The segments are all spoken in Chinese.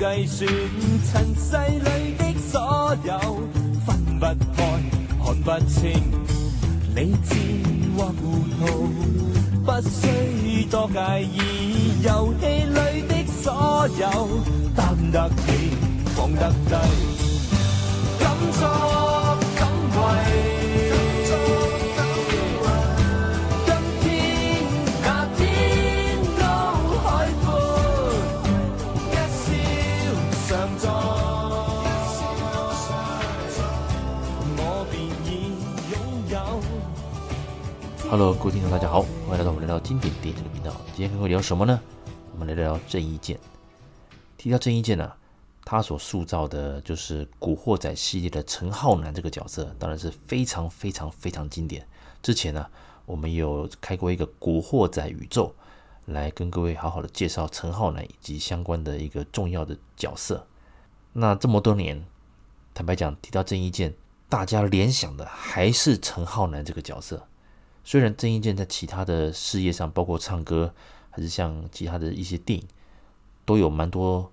计算？尘世里的所有，分不开，看不清，理智或糊涂，不需多介意。游戏里的所有，担得起，放得低，敢做 Hello，各位听众，大家好，欢迎来到我们聊聊经典电影这个频道。今天跟各位聊什么呢？我们来聊聊郑伊健。提到郑伊健呢、他所塑造的就是《古惑仔》系列的陈浩南这个角色，当然是非常非常非常经典。之前呢、我们有开过一个《古惑仔》宇宙，来跟各位好好的介绍陈浩南以及相关的一个重要的角色。那这么多年，坦白讲，提到郑伊健，大家联想的还是陈浩南这个角色。虽然郑伊健在其他的事业上，包括唱歌，还是像其他的一些电影，都有蛮多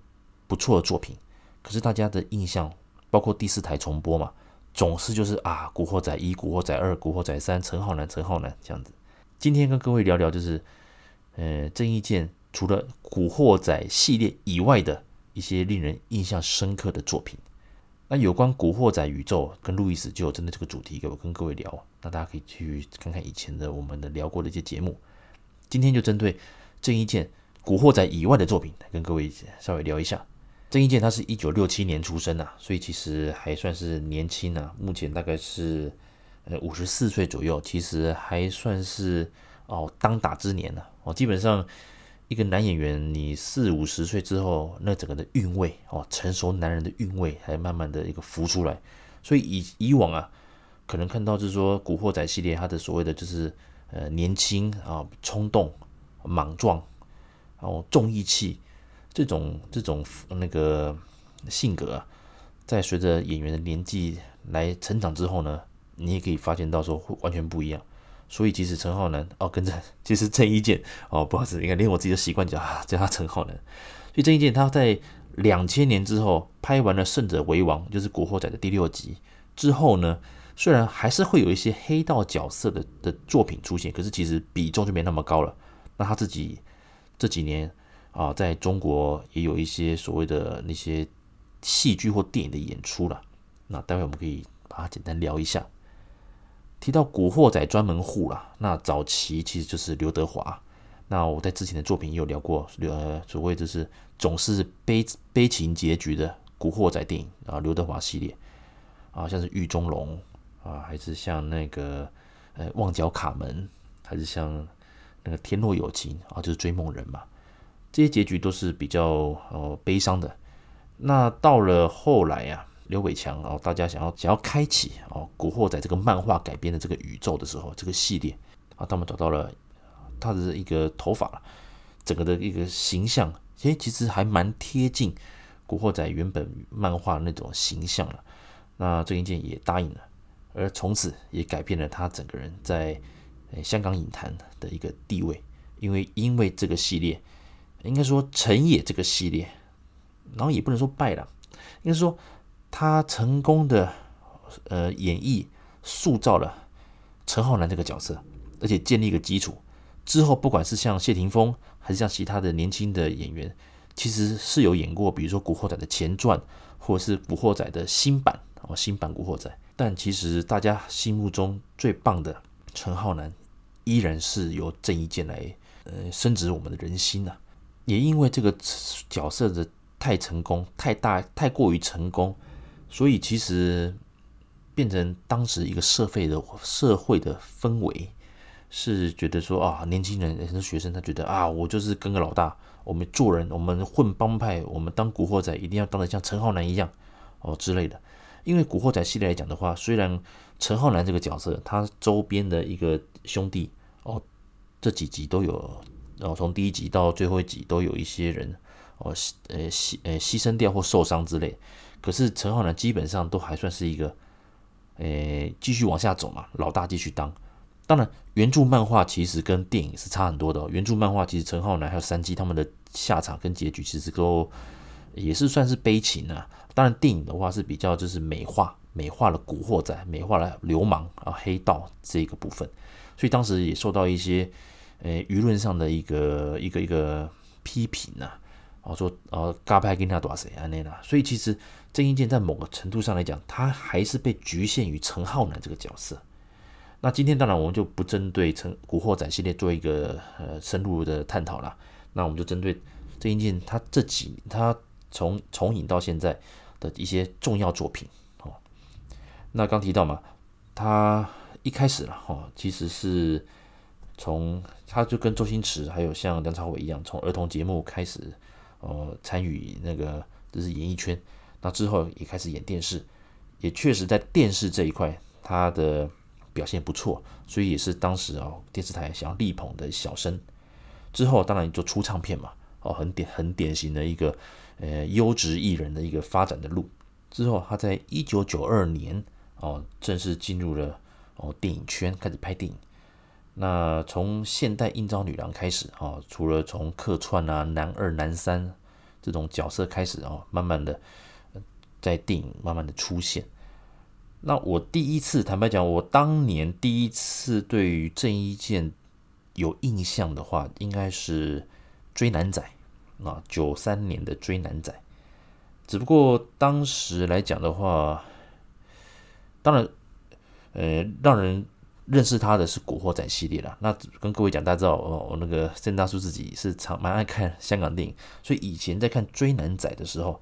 不错的作品，可是大家的印象，包括第四台重播嘛，总是就是啊，《古惑仔一》《古惑仔二》《古惑仔三》，陈浩南，陈浩南这样子。今天跟各位聊聊，就是呃，郑伊健除了《古惑仔》系列以外的一些令人印象深刻的作品。那有关《古惑仔》宇宙跟路易斯就有针对这个主题给我跟各位聊，那大家可以去看看以前的我们的聊过的一些节目。今天就针对郑伊健《古惑仔》以外的作品来跟各位稍微聊一下。郑伊健他是一九六七年出生啊，所以其实还算是年轻啊，目前大概是呃五十四岁左右，其实还算是哦当打之年了哦，基本上。一个男演员，你四五十岁之后，那整个的韵味哦，成熟男人的韵味还慢慢的一个浮出来。所以以以往啊，可能看到是说《古惑仔》系列，它的所谓的就是呃年轻啊、冲动、莽撞，然后重义气这种这种那个性格啊，在随着演员的年纪来成长之后呢，你也可以发现到说会完全不一样。所以，其实陈浩南哦，跟着其实郑伊健哦，不好意思，应该连我自己的习惯叫叫他陈浩南。所以郑伊健他在两千年之后拍完了《胜者为王》，就是《古惑仔》的第六集之后呢，虽然还是会有一些黑道角色的的作品出现，可是其实比重就没那么高了。那他自己这几年啊，在中国也有一些所谓的那些戏剧或电影的演出了。那待会我们可以把它简单聊一下。提到古惑仔专门户啦，那早期其实就是刘德华。那我在之前的作品也有聊过，呃，所谓就是总是悲悲情结局的古惑仔电影啊，刘德华系列啊，像是狱中龙啊，还是像那个呃旺角卡门，还是像那个天若有情啊，就是追梦人嘛，这些结局都是比较呃悲伤的。那到了后来呀、啊。刘伟强哦，大家想要想要开启哦《古惑仔》这个漫画改编的这个宇宙的时候，这个系列啊，他们找到了他的一个头发，整个的一个形象，诶，其实还蛮贴近《古惑仔》原本漫画那种形象了。那郑伊健也答应了，而从此也改变了他整个人在香港影坛的一个地位，因为因为这个系列，应该说成也这个系列，然后也不能说败了，应该说。他成功的呃演绎塑造了陈浩南这个角色，而且建立一个基础。之后不管是像谢霆锋，还是像其他的年轻的演员，其实是有演过，比如说《古惑仔》的前传，或者是《古惑仔》的新版哦，新版《古惑仔》。但其实大家心目中最棒的陈浩南，依然是由郑伊健来呃深植我们的人心呐、啊。也因为这个角色的太成功，太大，太过于成功。所以其实变成当时一个社会的社会的氛围，是觉得说啊，年轻人很多学生他觉得啊，我就是跟个老大，我们做人，我们混帮派，我们当古惑仔一定要当得像陈浩南一样哦之类的。因为古惑仔系列来讲的话，虽然陈浩南这个角色他周边的一个兄弟哦，这几集都有，然后从第一集到最后一集都有一些人哦，呃牺呃牺牲掉或受伤之类。可是陈浩南基本上都还算是一个，诶，继续往下走嘛，老大继续当。当然，原著漫画其实跟电影是差很多的哦。原著漫画其实陈浩南还有山鸡他们的下场跟结局其实都也是算是悲情啊。当然，电影的话是比较就是美化美化了古惑仔，美化了流氓啊黑道这个部分，所以当时也受到一些呃舆论上的一个一个一个批评呐。哦，说呃，嘎派跟他多少谁啊？那啦，所以其实郑伊健在某个程度上来讲，他还是被局限于陈浩南这个角色。那今天当然我们就不针对《陈古惑仔》系列做一个呃深入的探讨了。那我们就针对郑伊健他这几他从从影到现在的一些重要作品哦。那刚提到嘛，他一开始了哈，其实是从他就跟周星驰还有像梁朝伟一样，从儿童节目开始。呃，参与那个就是演艺圈，那之后也开始演电视，也确实在电视这一块他的表现不错，所以也是当时哦电视台想要力捧的小生。之后当然就出唱片嘛，哦很典很典型的一个呃优质艺人的一个发展的路。之后他在一九九二年哦正式进入了哦电影圈，开始拍电影。那从现代应召女郎开始啊，除了从客串啊、男二、男三这种角色开始啊，慢慢的在电影慢慢的出现。那我第一次坦白讲，我当年第一次对于郑伊健有印象的话，应该是《追男仔》啊，九三年的《追男仔》。只不过当时来讲的话，当然，呃，让人。认识他的是《古惑仔》系列啦。那跟各位讲，大家知道哦，那个郑大叔自己是常蛮爱看香港电影，所以以前在看《追男仔》的时候，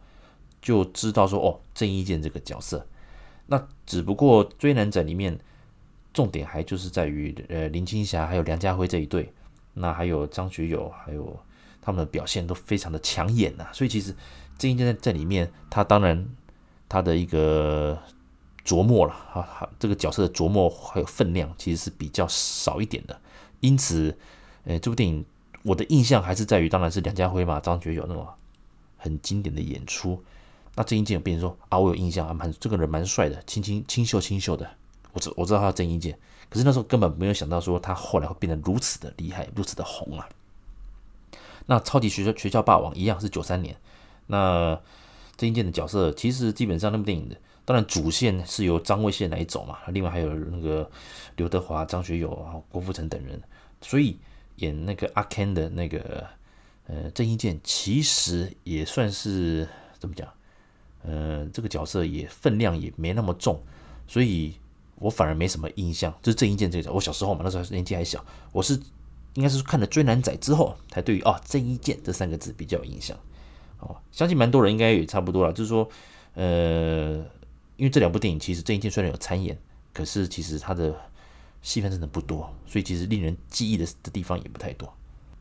就知道说哦，郑伊健这个角色。那只不过《追男仔》里面重点还就是在于呃林青霞还有梁家辉这一对，那还有张学友，还有他们的表现都非常的抢眼呐。所以其实郑伊健在这里面，他当然他的一个。琢磨了啊，这个角色的琢磨还有分量，其实是比较少一点的。因此，呃，这部电影我的印象还是在于，当然是梁家辉嘛，张学友那种很经典的演出。那郑伊健有变成说啊，我有印象啊，蛮这个人蛮帅的，清清清秀清秀的。我知我知道他郑伊健，可是那时候根本没有想到说他后来会变得如此的厉害，如此的红啊。那超级学校学校霸王一样是九三年，那郑伊健的角色其实基本上那部电影的。当然，主线是由张卫健来走嘛，另外还有那个刘德华、张学友啊、郭富城等人，所以演那个阿 Ken 的那个呃郑伊健，其实也算是怎么讲？呃，这个角色也分量也没那么重，所以我反而没什么印象。就是郑伊健这个，我小时候嘛，那时候年纪还小，我是应该是看了《追男仔》之后，才对于哦郑伊健这三个字比较有印象。哦，相信蛮多人应该也差不多了，就是说呃。因为这两部电影其实郑伊健虽然有参演，可是其实他的戏份真的不多，所以其实令人记忆的的地方也不太多。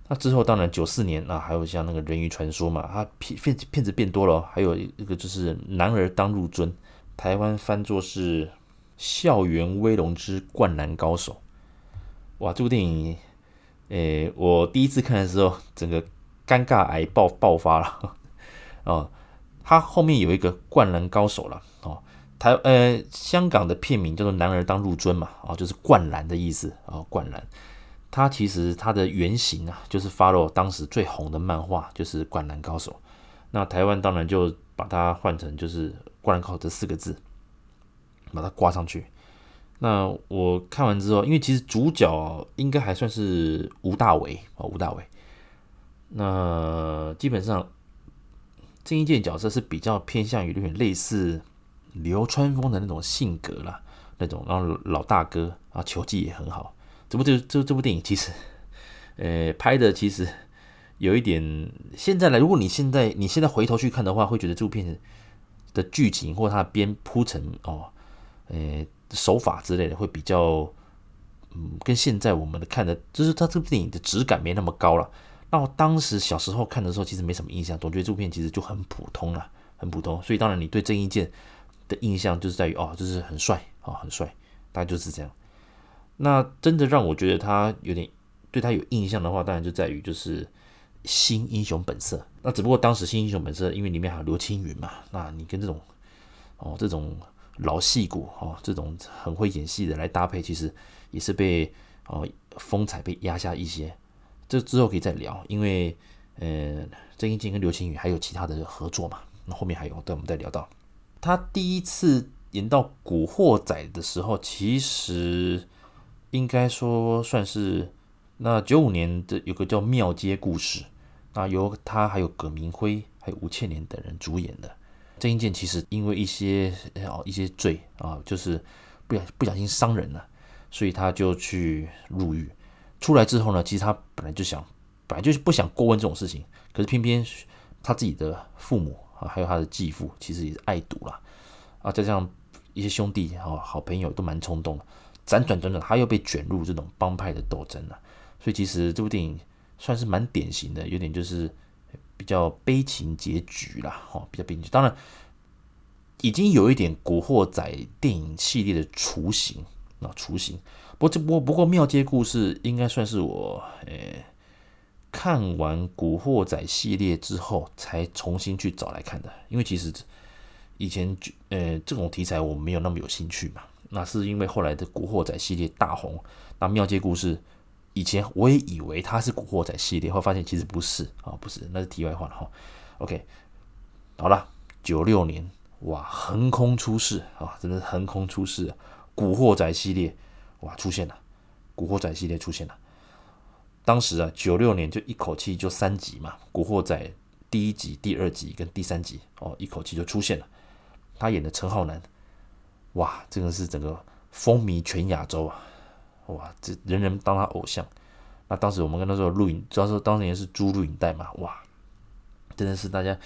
那之后当然九四年啊，还有像那个人鱼传说嘛，他片片片子变多了，还有一个就是男儿当入樽，台湾翻作是校园威龙之灌篮高手。哇，这部电影，诶，我第一次看的时候，整个尴尬癌爆爆发了啊！他后面有一个灌篮高手了哦。台呃，香港的片名叫做《男儿当入樽》嘛，啊，就是灌篮的意思啊，灌篮。它其实它的原型啊，就是 follow 当时最红的漫画，就是《灌篮高手》。那台湾当然就把它换成就是《灌篮高手》这四个字，把它挂上去。那我看完之后，因为其实主角应该还算是吴大维啊，吴大维。那基本上郑伊健角色是比较偏向于有点类似。流川枫的那种性格啦，那种然后老大哥啊，球技也很好。这部这这这部电影其实，呃，拍的其实有一点。现在来，如果你现在你现在回头去看的话，会觉得这部片子的剧情或它的编铺陈哦，呃，手法之类的会比较，嗯，跟现在我们的看的，就是它这部电影的质感没那么高了。那我当时小时候看的时候，其实没什么印象，总觉得这部片其实就很普通了，很普通。所以当然，你对郑伊健。的印象就是在于哦，就是很帅啊，很帅，大概就是这样。那真的让我觉得他有点对他有印象的话，当然就在于就是《新英雄本色》。那只不过当时《新英雄本色》因为里面还有刘青云嘛，那你跟这种哦这种老戏骨哦这种很会演戏的来搭配，其实也是被哦风采被压下一些。这之后可以再聊，因为呃郑伊健跟刘青云还有其他的合作嘛，那后面还有，等我们再聊到。他第一次演到《古惑仔》的时候，其实应该说算是那九五年的有个叫《庙街故事》，那由他还有葛民辉还有吴倩莲等人主演的。郑伊健其实因为一些哦一些罪啊，就是不小不小心伤人了，所以他就去入狱。出来之后呢，其实他本来就想，本来就是不想过问这种事情，可是偏偏他自己的父母啊，还有他的继父，其实也是爱赌了啊，再加上一些兄弟啊、好朋友都蛮冲动的，辗转转转，他又被卷入这种帮派的斗争了。所以其实这部电影算是蛮典型的，有点就是比较悲情结局啦，哈，比较悲情。当然，已经有一点古惑仔电影系列的雏形啊，雏形。不过这不不过庙街故事应该算是我呃看完古惑仔系列之后才重新去找来看的，因为其实以前呃这种题材我没有那么有兴趣嘛，那是因为后来的古惑仔系列大红，那庙街故事以前我也以为它是古惑仔系列，后发现其实不是啊，不是，那是题外话了哈。OK，好了，九六年哇，横空出世啊，真的是横空出世，古惑仔系列。哇，出现了，《古惑仔》系列出现了。当时啊，九六年就一口气就三集嘛，《古惑仔》第一集、第二集跟第三集哦，一口气就出现了。他演的陈浩南，哇，这个是整个风靡全亚洲啊！哇，这人人当他偶像。那当时我们跟他说录影，主要是当年是租录影带嘛，哇，真的是大家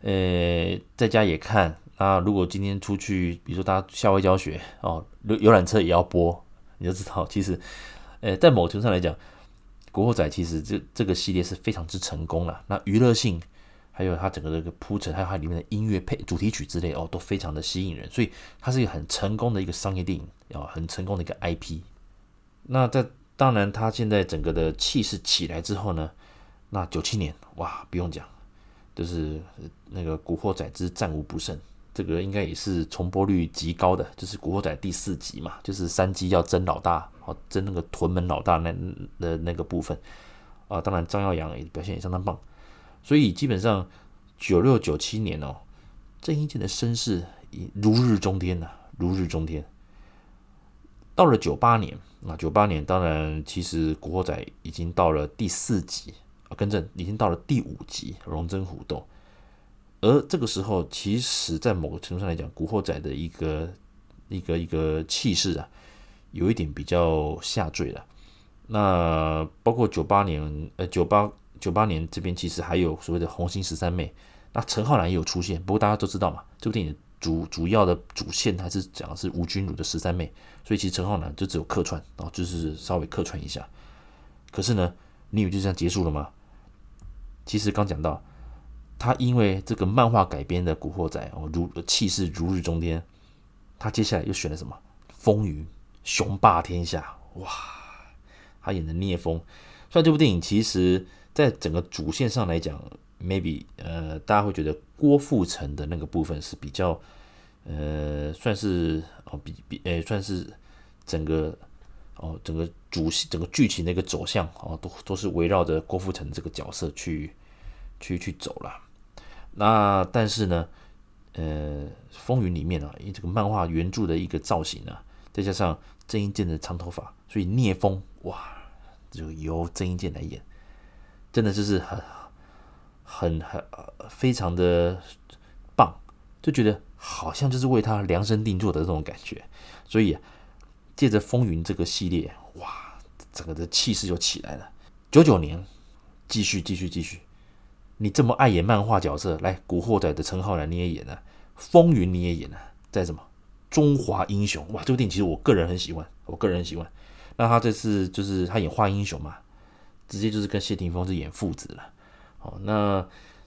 呃在家也看。那如果今天出去，比如说大家校外教学哦，游游览车也要播。你就知道，其实，呃，在某程度上来讲，《古惑仔》其实这这个系列是非常之成功了。那娱乐性，还有它整个这个铺陈，还有它里面的音乐配主题曲之类哦，都非常的吸引人。所以它是一个很成功的一个商业电影，哦，很成功的一个 IP。那在当然，他现在整个的气势起来之后呢，那九七年哇，不用讲，就是那个《古惑仔之战无不胜》。这个应该也是重播率极高的，就是《古惑仔》第四集嘛，就是三鸡要争老大，哦，争那个屯门老大那的那个部分啊。当然，张耀扬也表现也相当棒，所以基本上九六九七年哦，郑伊健的身世已如日中天呐，如日中天。到了九八年，那九八年当然其实《古惑仔》已经到了第四集啊，更正已经到了第五集，龙争虎斗。而这个时候，其实，在某个程度上来讲，《古惑仔》的一个一个一个气势啊，有一点比较下坠了。那包括九八年，呃，九八九八年这边其实还有所谓的红星十三妹，那陈浩南也有出现。不过大家都知道嘛，这部电影主主要的主线还是讲的是吴君如的十三妹，所以其实陈浩南就只有客串，然后就是稍微客串一下。可是呢，你以为就这样结束了吗？其实刚讲到。他因为这个漫画改编的《古惑仔》哦，如气势如日中天。他接下来又选了什么？风云雄霸天下，哇！他演的聂风。虽然这部电影其实在整个主线上来讲，maybe 呃，大家会觉得郭富城的那个部分是比较呃，算是哦，比比呃，算是整个哦，整个主整个剧情的一个走向哦，都都是围绕着郭富城这个角色去去去走了。那但是呢，呃，风云里面啊，因为这个漫画原著的一个造型啊，再加上郑伊健的长头发，所以聂风哇，就由郑伊健来演，真的就是很很很非常的棒，就觉得好像就是为他量身定做的这种感觉，所以，借着风云这个系列，哇，整个的气势就起来了。九九年，继续继续继续。你这么爱演漫画角色，来《古惑仔》的陈浩南你也演了，《风云》你也演了，在什么《中华英雄》哇，这部电影其实我个人很喜欢，我个人很喜欢。那他这次就是他演坏英雄嘛，直接就是跟谢霆锋是演父子了。哦，那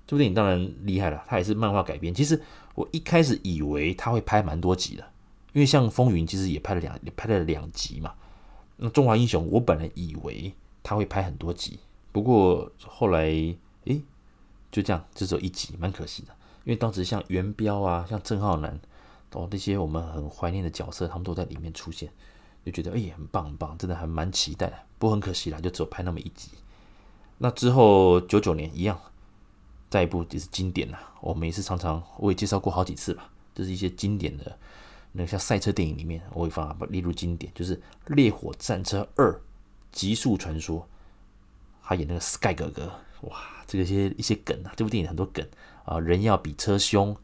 这部电影当然厉害了，它也是漫画改编。其实我一开始以为他会拍蛮多集的，因为像《风云》其实也拍了两拍了两集嘛。那《中华英雄》我本来以为他会拍很多集，不过后来诶。就这样，只有一集，蛮可惜的。因为当时像元彪啊，像郑浩南，哦，那些我们很怀念的角色，他们都在里面出现。就觉得哎、很棒很棒，真的还蛮期待。不过很可惜啦，就只有拍那么一集。那之后九九年一样，再一部也是经典了。我们也是常常我也介绍过好几次吧，就是一些经典的那个像赛车电影里面，我会放把列入经典，就是《烈火战车二：极速传说》，他演那个 Sky 哥哥，哇，这个些一些梗啊，这部电影很多梗啊，人要比车凶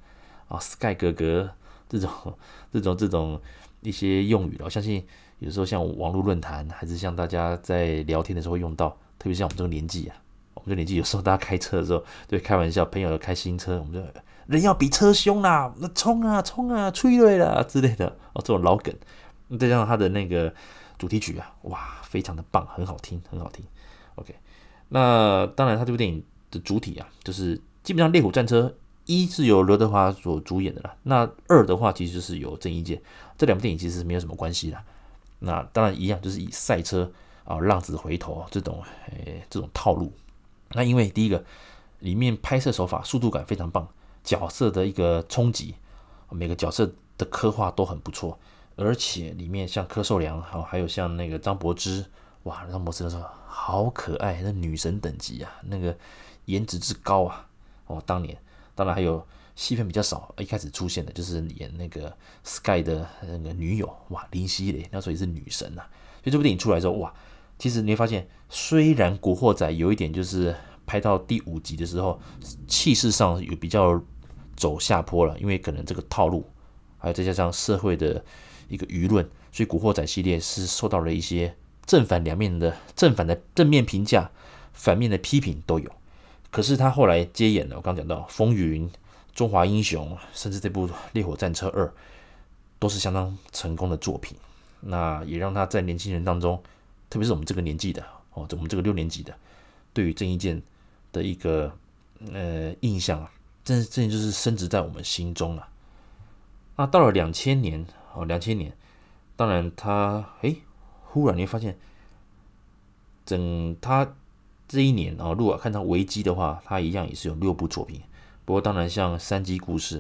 啊，Sky 哥哥这种 这种这种一些用语，我相信。有时候像网络论坛，还是像大家在聊天的时候会用到，特别像我们这个年纪啊，我们这个年纪有时候大家开车的时候，对，开玩笑，朋友要开新车，我们就人要比车凶啦，那冲啊冲啊，催泪啦之类的哦，这种老梗。再加上他的那个主题曲啊，哇，非常的棒，很好听，很好听。OK，那当然，他这部电影的主体啊，就是基本上《烈火战车》一是由刘德华所主演的啦，那二的话其实就是由郑伊健，这两部电影其实是没有什么关系的。那当然一样，就是以赛车啊、浪子回头这种诶、这种套路。那因为第一个里面拍摄手法、速度感非常棒，角色的一个冲击，每个角色的刻画都很不错，而且里面像柯受良，还还有像那个张柏芝，哇，张柏芝的时候好可爱，那女神等级啊，那个颜值之高啊，哦，当年当然还有。戏份比较少，一开始出现的就是演那个 Sky 的那个女友，哇，林熙蕾，那时候也是女神呐、所以这部电影出来之后，哇，其实你会发现，虽然《古惑仔》有一点就是拍到第五集的时候，气势上有比较走下坡了，因为可能这个套路，还有再加上社会的一个舆论，所以《古惑仔》系列是受到了一些正反两面的正反的正面评价，反面的批评都有。可是他后来接演了，我刚讲到《风云》。中华英雄，甚至这部《烈火战车二》都是相当成功的作品。那也让他在年轻人当中，特别是我们这个年纪的哦，我们这个六年级的，对于郑伊健的一个呃印象啊，真真就是深植在我们心中了。那到了两千年哦，两千年，当然他哎，忽然你会发现，整他这一年啊，如果看他维基的话，他一样也是有六部作品。不过当然，像《山鸡故事》，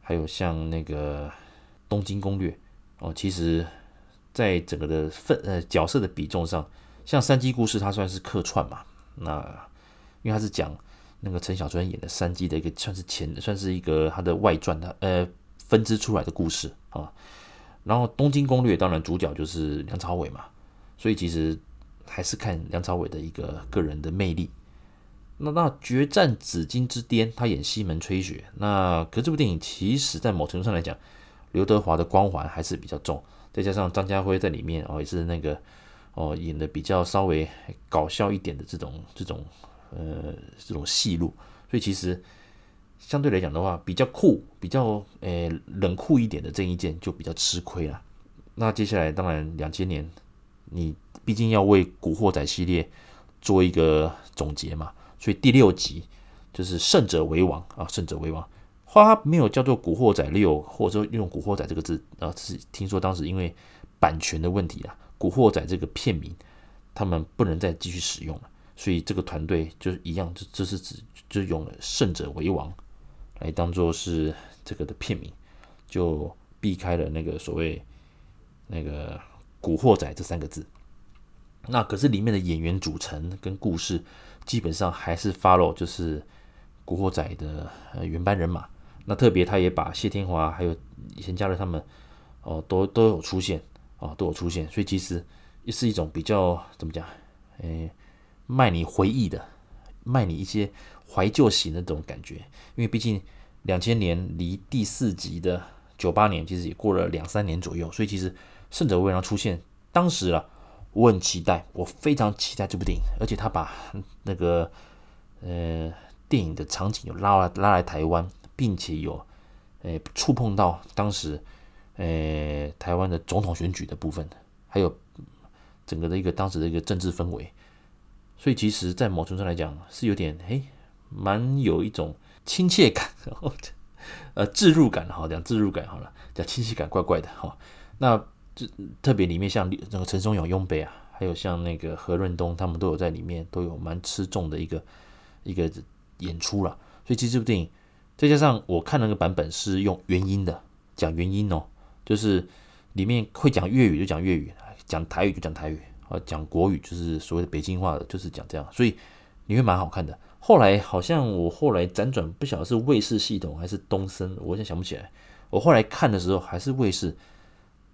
还有像那个《东京攻略》哦，其实，在整个的分呃角色的比重上，像《山鸡故事》它算是客串嘛。那因为它是讲那个陈小春演的山鸡的一个算是前算是一个他的外传的呃分支出来的故事啊。然后《东京攻略》当然主角就是梁朝伟嘛，所以其实还是看梁朝伟的一个个人的魅力。那那决战紫金之巅，他演西门吹雪。那可这部电影其实，在某程度上来讲，刘德华的光环还是比较重，再加上张家辉在里面哦，也是那个哦演的比较稍微搞笑一点的这种这种呃这种戏路，所以其实相对来讲的话，比较酷、比较诶、呃、冷酷一点的郑伊健就比较吃亏了。那接下来当然两千年，你毕竟要为《古惑仔》系列做一个总结嘛。所以第六集就是胜者为王啊，胜者为王。花没有叫做《古惑仔六》，或者说用“古惑仔”这个字啊，是听说当时因为版权的问题啊，“古惑仔”这个片名他们不能再继续使用了，所以这个团队就是一样，就这是指就用了“胜者为王”来当做是这个的片名，就避开了那个所谓那个“古惑仔”这三个字。那可是里面的演员组成跟故事。基本上还是 follow 就是《古惑仔》的呃原班人马，那特别他也把谢天华还有以前加入他们哦，都都有出现哦，都有出现，所以其实也是一种比较怎么讲，诶，卖你回忆的，卖你一些怀旧型的这种感觉，因为毕竟两千年离第四集的九八年其实也过了两三年左右，所以其实胜者为王出现当时了。我很期待，我非常期待这部电影，而且他把那个呃电影的场景有拉来拉来台湾，并且有呃触碰到当时呃台湾的总统选举的部分，还有整个的一个当时的一个政治氛围，所以其实，在某种程度上来讲，是有点诶蛮有一种亲切感，然 后呃置入感，好讲置入感好了，讲亲切感，怪怪的哈，那。这特别里面像那个陈松勇、雍北啊，还有像那个何润东，他们都有在里面，都有蛮吃重的一个一个演出了。所以其实这部电影，再加上我看那个版本是用原音的，讲原音哦，就是里面会讲粤语就讲粤语，讲台语就讲台语，啊，讲国语就是所谓的北京话的，就是讲这样，所以你会蛮好看的。后来好像我后来辗转不晓得是卫视系统还是东森，我现在想不起来。我后来看的时候还是卫视，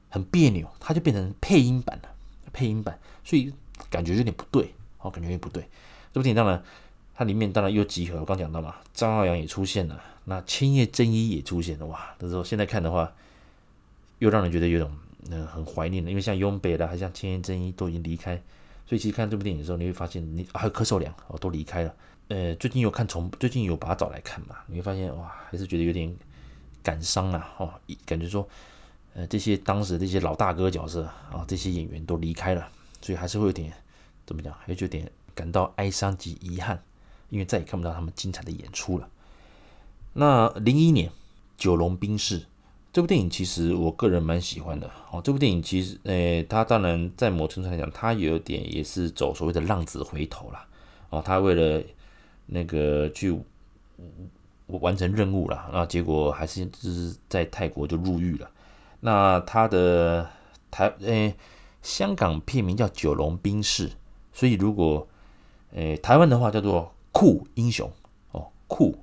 很别扭，它就变成配音版了，配音版，所以感觉有点不对，哦，感觉有点不对。这部电影当然，它里面当然又集合，我刚讲到嘛，张耀扬也出现了，那千叶真一也出现了，哇，那时候现在看的话，又让人觉得有种嗯、呃、很怀念的，因为像雍北的，还像千叶真一都已经离开，所以其实看这部电影的时候，你会发现你还有柯受良哦都离开了。呃，最近有看重，最近有把它找来看嘛，你会发现哇，还是觉得有点感伤啊，哦，感觉说，呃，这些当时这些老大哥角色啊，这些演员都离开了，所以还是会有点怎么讲，还是有点感到哀伤及遗憾，因为再也看不到他们精彩的演出了。那零一年《九龙冰室》这部电影，其实我个人蛮喜欢的哦。这部电影其实，呃，它当然在某程度上来讲，它有点也是走所谓的浪子回头了哦，他为了那个去我完成任务了，那结果还是就是在泰国就入狱了。那他的台诶、香港片名叫《九龙冰室》，所以如果诶、台湾的话叫做酷英雄哦，酷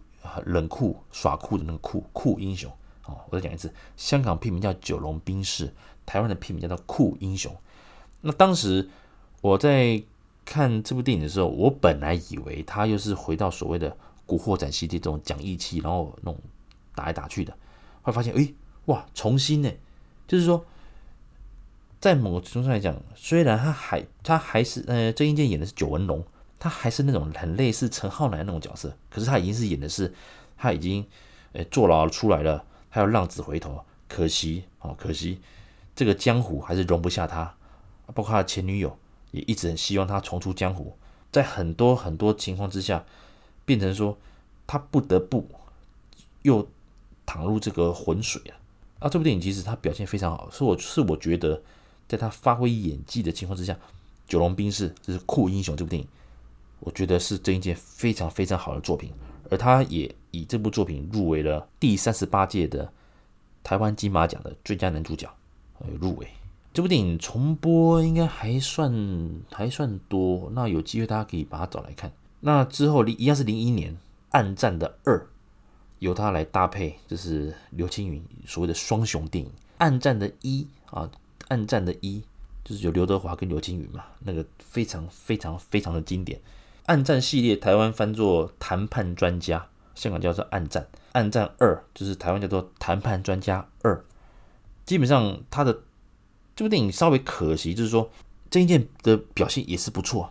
冷酷耍酷的那个酷酷英雄哦。我再讲一次，香港片名叫《九龙冰室》，台湾的片名叫做酷英雄。那当时我在。看这部电影的时候，我本来以为他又是回到所谓的《古惑仔》系列这种讲义气，然后那种打来打去的，会发现，哎，哇，重新呢，就是说，在某个程度上来讲，虽然他还他还是呃，郑伊健演的是九纹龙，他还是那种很类似陈浩南那种角色，可是他已经是演的是他已经呃坐牢出来了，他要浪子回头，可惜哦，可惜这个江湖还是容不下他，包括他的前女友。也一直很希望他重出江湖，在很多很多情况之下，变成说他不得不又淌入这个浑水啊！啊，这部电影其实他表现非常好，是我是我觉得在他发挥演技的情况之下，《九龙冰室》这是酷英雄这部电影，我觉得是这一件非常非常好的作品，而他也以这部作品入围了第三十八届的台湾金马奖的最佳男主角，入围。这部电影重播应该还算还算多，那有机会大家可以把它找来看。那之后零一样是零一年《暗战》的二，由他来搭配，就是刘青云所谓的双雄电影《暗战》的一啊，《暗战》的一就是有刘德华跟刘青云嘛，那个非常非常非常的经典。《暗战》系列台湾翻作《谈判专家》，香港叫做《暗战》，《暗战二》就是台湾叫做《谈判专家二》，基本上他的。这部电影稍微可惜，就是说郑伊健的表现也是不错，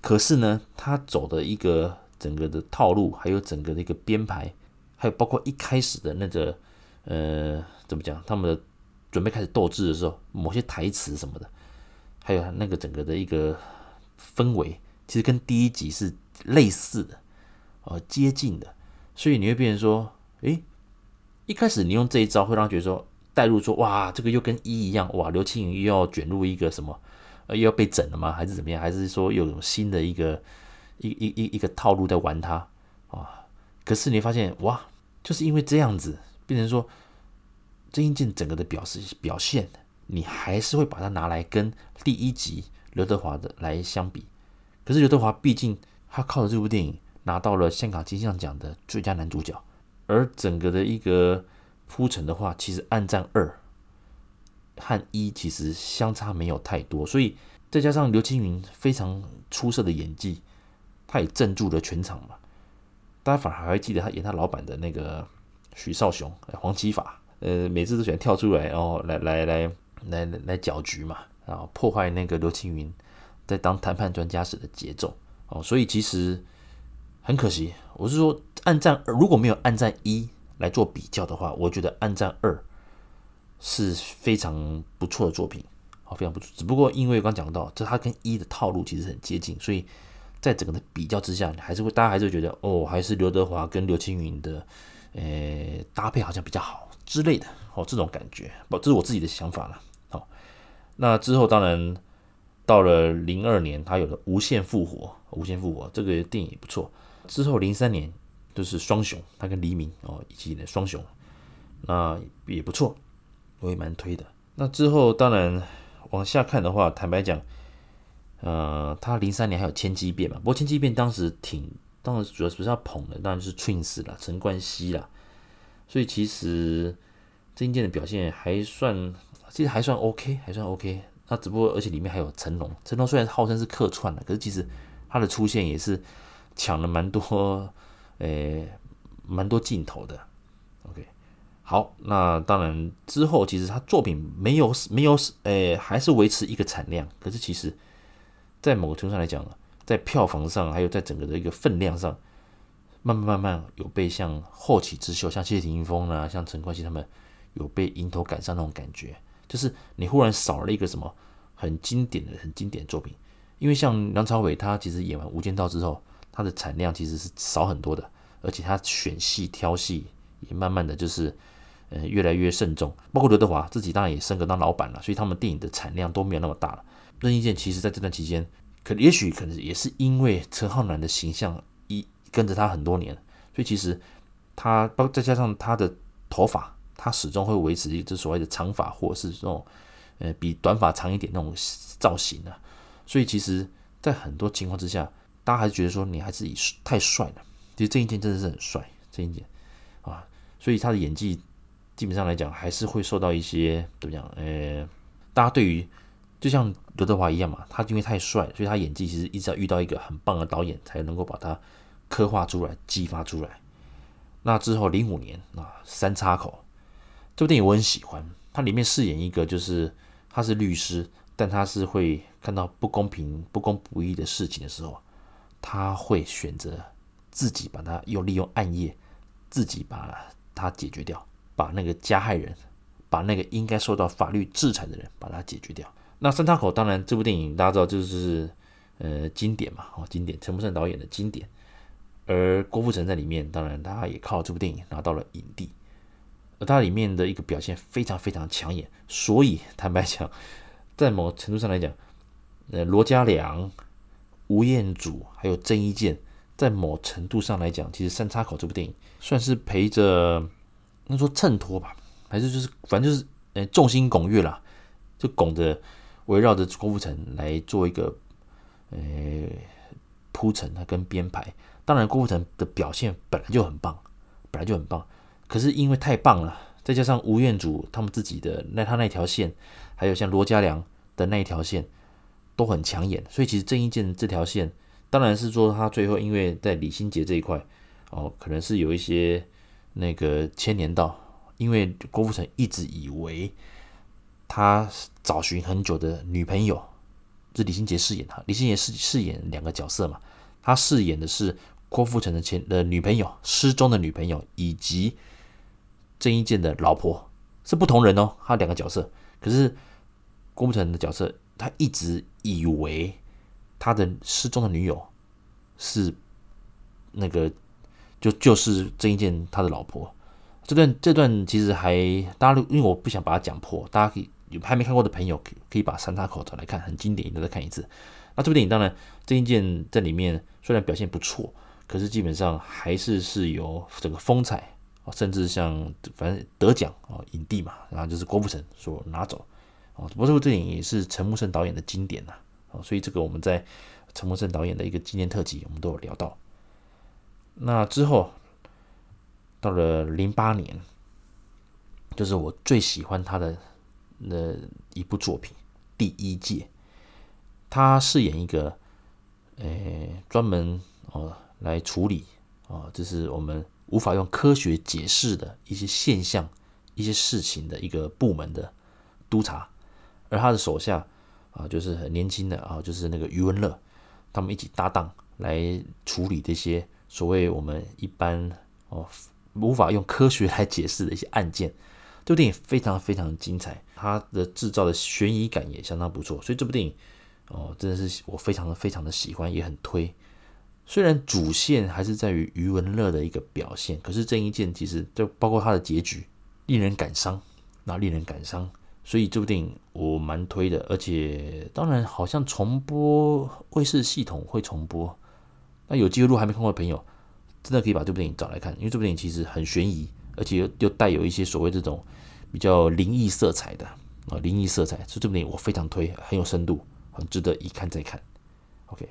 可是呢，他走的一个整个的套路，还有整个的一个编排，还有包括一开始的那个呃，怎么讲，他们的准备开始斗智的时候，某些台词什么的，还有那个整个的一个氛围，其实跟第一集是类似的，呃，接近的，所以你会变成说，诶，一开始你用这一招会让他觉得说。带入说哇，这个又跟一一样哇，刘青云又要卷入一个什么，呃，又要被整了吗？还是怎么样？还是说又有新的一个一一一一个套路在玩他啊？可是你发现哇，就是因为这样子，变成说郑伊健整个的表示表现，你还是会把它拿来跟第一集刘德华的来相比。可是刘德华毕竟他靠着这部电影拿到了香港金像奖的最佳男主角，而整个的一个。铺陈的话，其实《暗战二》和一其实相差没有太多，所以再加上刘青云非常出色的演技，他也镇住了全场嘛。大家反而还会记得他演他老板的那个许绍雄、黄启法，呃，每次都喜欢跳出来，然后来来来来来搅局嘛，然后破坏那个刘青云在当谈判专家时的节奏。哦，所以其实很可惜，我是说，《暗战二》如果没有《暗战一》。来做比较的话，我觉得《暗战二》是非常不错的作品，好，非常不错。只不过因为刚讲到，这它跟一的套路其实很接近，所以在整个的比较之下，还是会大家还是觉得哦，还是刘德华跟刘青云的呃搭配好像比较好之类的，哦，这种感觉，不，这是我自己的想法了。好，那之后当然到了零二年，他有了《无限复活》，《无限复活》这个电影也不错。之后零三年。就是双雄，他跟黎明哦一起的双雄，那也不错，我也蛮推的。那之后当然往下看的话，坦白讲，呃，他零三年还有千机变嘛，不过千机变当时挺，当时主要不是要捧的，当然是 Twins 啦，陈冠希啦，所以其实郑伊健的表现还算，其实还算 OK，还算 OK。那只不过而且里面还有成龙，成龙虽然号称是客串的，可是其实他的出现也是抢了蛮多，诶、蛮多镜头的。OK。好，那当然之后其实他作品没有没有诶、欸，还是维持一个产量。可是其实，在某个程度上来讲，在票房上还有在整个的一个分量上，慢慢慢慢有被像后起之秀，像谢霆锋啊，像陈冠希他们有被迎头赶上那种感觉。就是你忽然少了一个什么很经典的、很经典的作品。因为像梁朝伟，他其实演完《无间道》之后，他的产量其实是少很多的，而且他选戏挑戏也慢慢的就是。呃，越来越慎重，包括刘德华自己当然也升格当老板了，所以他们电影的产量都没有那么大了。任义健其实在这段期间，可也许可能也是因为陈浩南的形象一跟着他很多年，所以其实他包再加上他的头发，他始终会维持一只所谓的长发或者是这种呃比短发长一点那种造型啊。所以其实，在很多情况之下，大家还是觉得说你还是以太帅了。其实郑伊健真的是很帅，郑伊健啊，所以他的演技。基本上来讲，还是会受到一些怎么讲？呃，大家对于就像刘德华一样嘛，他因为太帅，所以他演技其实一直要遇到一个很棒的导演，才能够把他刻画出来、激发出来。那之后，零五年啊，《三岔口》这部电影我很喜欢，它里面饰演一个就是他是律师，但他是会看到不公平、不公不义的事情的时候，他会选择自己把它用利用暗夜，自己把它解决掉。把那个加害人，把那个应该受到法律制裁的人，把它解决掉。那三岔口当然这部电影大家知道就是呃经典嘛，哦经典，陈木胜导演的经典。而郭富城在里面，当然他也靠这部电影拿到了影帝。而它里面的一个表现非常非常抢眼，所以坦白讲，在某程度上来讲，呃罗嘉良、吴彦祖还有郑伊健，在某程度上来讲，其实三岔口这部电影算是陪着。那说衬托吧，还是就是反正就是，呃，众星拱月啦，就拱着围绕着郭富城来做一个，呃，铺陈他跟编排。当然，郭富城的表现本来就很棒，本来就很棒。可是因为太棒了，再加上吴彦祖他们自己的那他那条线，还有像罗嘉良的那一条线都很抢眼，所以其实郑伊健这条线，当然是说他最后因为在李心洁这一块，哦，可能是有一些。那个牵连到，因为郭富城一直以为他找寻很久的女朋友是李心洁饰演他，李心洁饰饰演两个角色嘛，他饰演的是郭富城的前的女朋友，失踪的女朋友，以及郑伊健的老婆是不同人哦，他两个角色，可是郭富城的角色，他一直以为他的失踪的女友是那个。就就是郑伊健他的老婆，这段这段其实还大家因为我不想把它讲破，大家可以有还没看过的朋友可以可以把三叉口找来看，很经典，一定要再看一次。那这部电影当然郑伊健在里面虽然表现不错，可是基本上还是是由整个风采甚至像反正得奖啊影帝嘛，然后就是郭富城所拿走哦。不过这部电影也是陈木胜导演的经典呐，哦，所以这个我们在陈木胜导演的一个纪念特辑，我们都有聊到。那之后，到了零八年，就是我最喜欢他的那一部作品《第一届》，他饰演一个，诶，专门哦来处理哦，就是我们无法用科学解释的一些现象、一些事情的一个部门的督察，而他的手下啊，就是很年轻的啊，就是那个余文乐，他们一起搭档来处理这些。所谓我们一般哦无法用科学来解释的一些案件，这部电影非常非常精彩，它的制造的悬疑感也相当不错，所以这部电影哦真的是我非常非常的喜欢，也很推。虽然主线还是在于余文乐的一个表现，可是郑伊健其实就包括他的结局令人感伤，那令人感伤，所以这部电影我蛮推的，而且当然好像重播卫视系统会重播。那有机会，如果还没看过的朋友，真的可以把这部电影找来看，因为这部电影其实很悬疑，而且又又带有一些所谓这种比较灵异色彩的啊，灵异色彩，所以这部电影我非常推，很有深度，很值得一看再看。OK，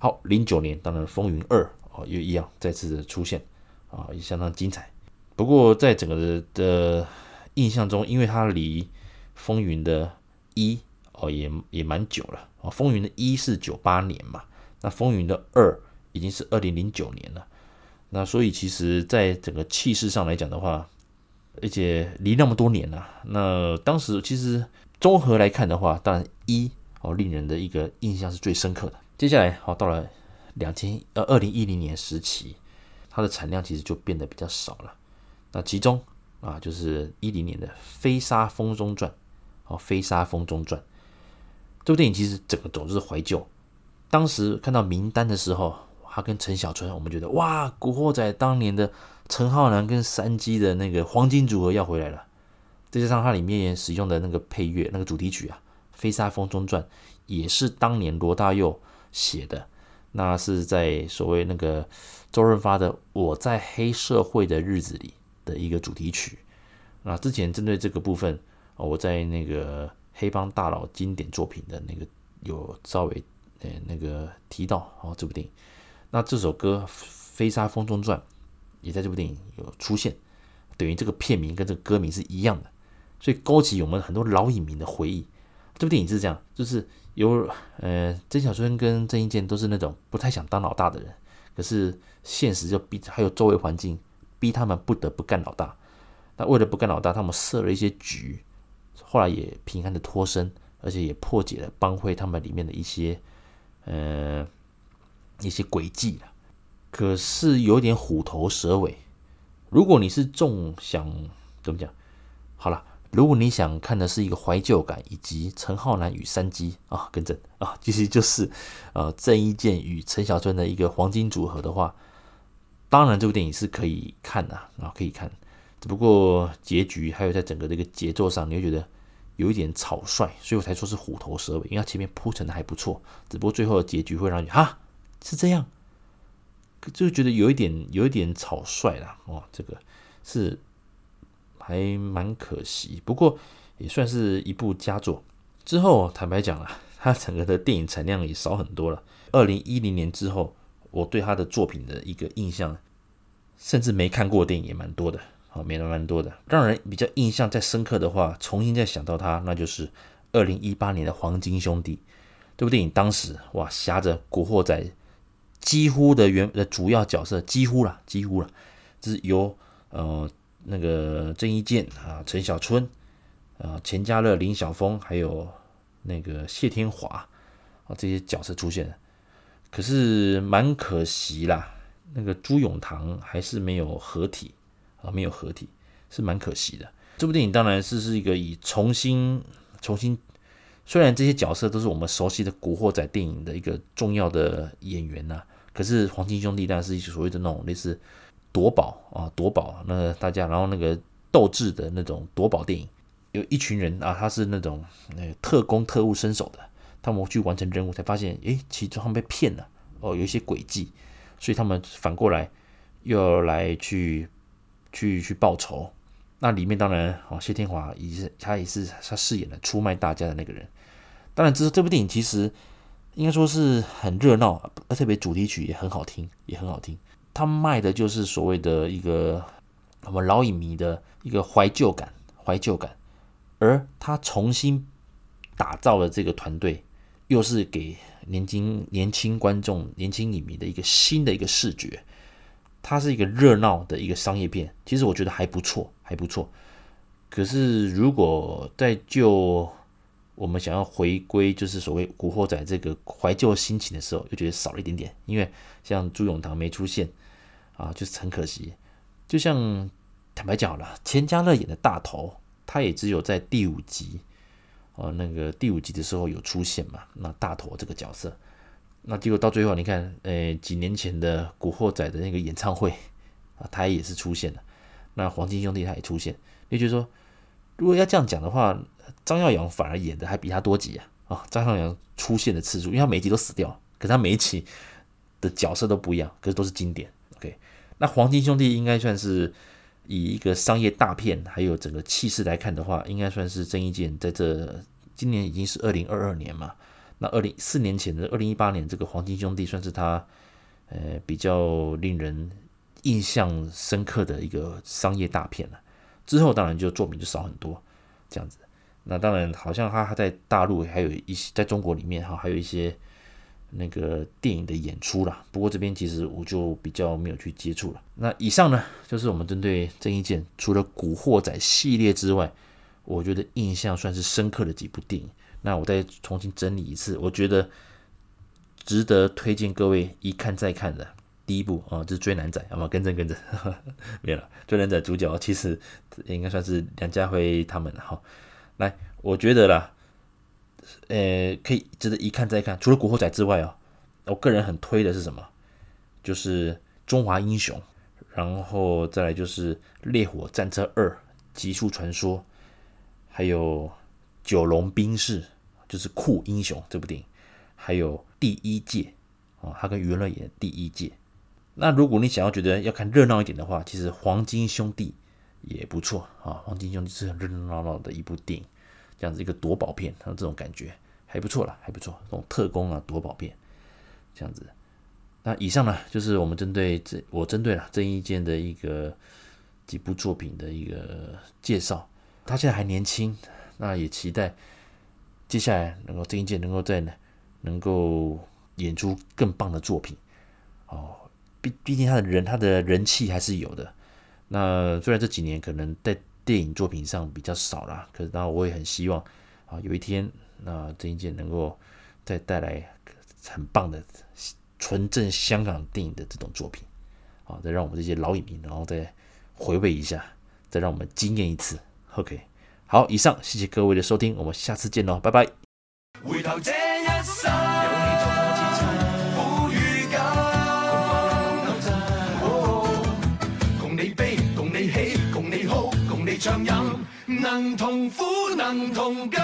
好，零九年当然《风云二》哦，又一样再次的出现啊，也相当精彩。不过在整个的，的印象中，因为它离《风云》的一哦也也蛮久了啊，《风云》的一是九八年嘛，那《风云》的二已经是二零零九年了。那所以其实在整个气势上来讲的话，而且离那么多年了，那当时其实综合来看的话，当然一哦令人的一个印象是最深刻的。接下来好到了两千呃二零一零年时期，它的产量其实就变得比较少了。那其中啊就是一零年的《飞沙风中转》哦，《飞沙风中转》这部电影其实整个走的是怀旧。当时看到名单的时候，他跟陈小春，我们觉得哇，《古惑仔》当年的。陈浩南跟山鸡的那个黄金组合要回来了，再加上它里面使用的那个配乐，那个主题曲啊，《飞沙风中转》也是当年罗大佑写的，那是在所谓那个周润发的《我在黑社会的日子里》的一个主题曲。那之前针对这个部分，我在那个黑帮大佬经典作品的那个有稍微呃那个提到哦这部电影，那这首歌《飞沙风中转》。也在这部电影有出现，等于这个片名跟这个歌名是一样的，所以勾起我们很多老影迷的回忆。这部电影是这样，就是有呃曾小春跟郑伊健都是那种不太想当老大的人，可是现实就逼，还有周围环境逼他们不得不干老大。那为了不干老大，他们设了一些局，后来也平安的脱身，而且也破解了帮会他们里面的一些呃一些诡计了。可是有点虎头蛇尾。如果你是重想怎么讲？好了，如果你想看的是一个怀旧感，以及陈浩南与山鸡啊，更正啊，其实就是呃郑伊健与陈小春的一个黄金组合的话，当然这部电影是可以看的啊，可以看。只不过结局还有在整个这个节奏上，你会觉得有一点草率，所以我才说是虎头蛇尾，因为它前面铺陈的还不错，只不过最后的结局会让你哈是这样。就觉得有一点有一点草率了，哦，这个是还蛮可惜，不过也算是一部佳作。之后坦白讲了，他整个的电影产量也少很多了。二零一零年之后，我对他的作品的一个印象，甚至没看过电影也蛮多的，好，没了蛮多的。让人比较印象再深刻的话，重新再想到他，那就是二零一八年的《黄金兄弟》这部电影。当时哇，挟着《古惑仔》。几乎的原的主要角色几乎了，几乎了，就是由呃那个郑伊健啊、陈小春啊、钱嘉乐、林晓峰，还有那个谢天华啊这些角色出现。可是蛮可惜啦，那个朱永棠还是没有合体啊，没有合体是蛮可惜的。这部电影当然是是一个以重新重新，虽然这些角色都是我们熟悉的古惑仔电影的一个重要的演员呐、可是黄金兄弟当然是一所谓的那种类似夺宝啊，夺宝那大家，然后那个斗智的那种夺宝电影，有一群人啊，他是那种那特工特务身手的，他们去完成任务才发现，诶，其中他们被骗了哦，有一些诡计，所以他们反过来又要来去去去报仇。那里面当然哦，谢天华也是他也是他饰演了出卖大家的那个人。当然，这这部电影其实。应该说是很热闹，特别主题曲也很好听，也很好听。他卖的就是所谓的一个我们老影迷的一个怀旧感，怀旧感。而他重新打造了这个团队，又是给年轻年轻观众、年轻影迷的一个新的一个视觉。它是一个热闹的一个商业片，其实我觉得还不错，还不错。可是如果在就我们想要回归，就是所谓古惑仔这个怀旧心情的时候，又觉得少了一点点。因为像朱永棠没出现啊，就是很可惜。就像坦白讲了，钱嘉乐演的大头，他也只有在第五集哦，那个第五集的时候有出现嘛。那大头这个角色，那结果到最后，你看，诶，几年前的古惑仔的那个演唱会啊，他也是出现了。那黄金兄弟他也出现，也就是说，如果要这样讲的话。张耀扬反而演的还比他多集啊！啊，张耀扬出现的次数，因为他每一集都死掉，可是他每一集的角色都不一样，可是都是经典。OK，那黄金兄弟应该算是以一个商业大片还有整个气势来看的话，应该算是郑伊健在这今年已经是二零二二年嘛。那二零四年前的二零一八年，这个黄金兄弟算是他呃比较令人印象深刻的一个商业大片了。之后当然就作品就少很多这样子。那当然好像他还在大陆还有一些，在中国里面哈还有一些。那个电影的演出啦，不过这边其实我就比较没有去接触了。那以上呢，就是我们针对郑伊健除了《古惑仔》系列之外，我觉得印象算是深刻的几部电影。那我再重新整理一次，我觉得值得推荐各位一看再看的。第一部啊，就是《追男仔》，好吗？跟着跟着，没了。《追男仔》主角其实应该算是梁家辉他们哈。来，我觉得啦。呃，可以值得一看再看。除了《古惑仔》之外哦，我个人很推的是什么？就是《中华英雄》，然后再来就是《烈火战车二：极速传说》，还有《九龙冰室》，就是酷英雄这部电影，还有《第一届》哦，他跟余文乐演《第一届》。那如果你想要觉得要看热闹一点的话，其实《黄金兄弟》也不错啊，《黄金兄弟》是很热热闹闹的一部电影。这样子一个夺宝片，它这种感觉还不错啦，还不错。这种特工啊，夺宝片这样子。那以上呢，就是我们针对这我针对了郑伊健的一个几部作品的一个介绍。他现在还年轻，那也期待接下来能够郑伊健能够再能够演出更棒的作品。哦，毕毕竟他的人他的人气还是有的。那虽然这几年可能在电影作品上比较少啦，可是当然我也很希望啊，有一天那郑伊健能够再带来很棒的纯正香港电影的这种作品，啊，再让我们这些老影迷然后再回味一下，再让我们惊艳一次。OK，好，以上谢谢各位的收听，我们下次见喽，拜拜。回头这一生长饮，能同苦，能同甘。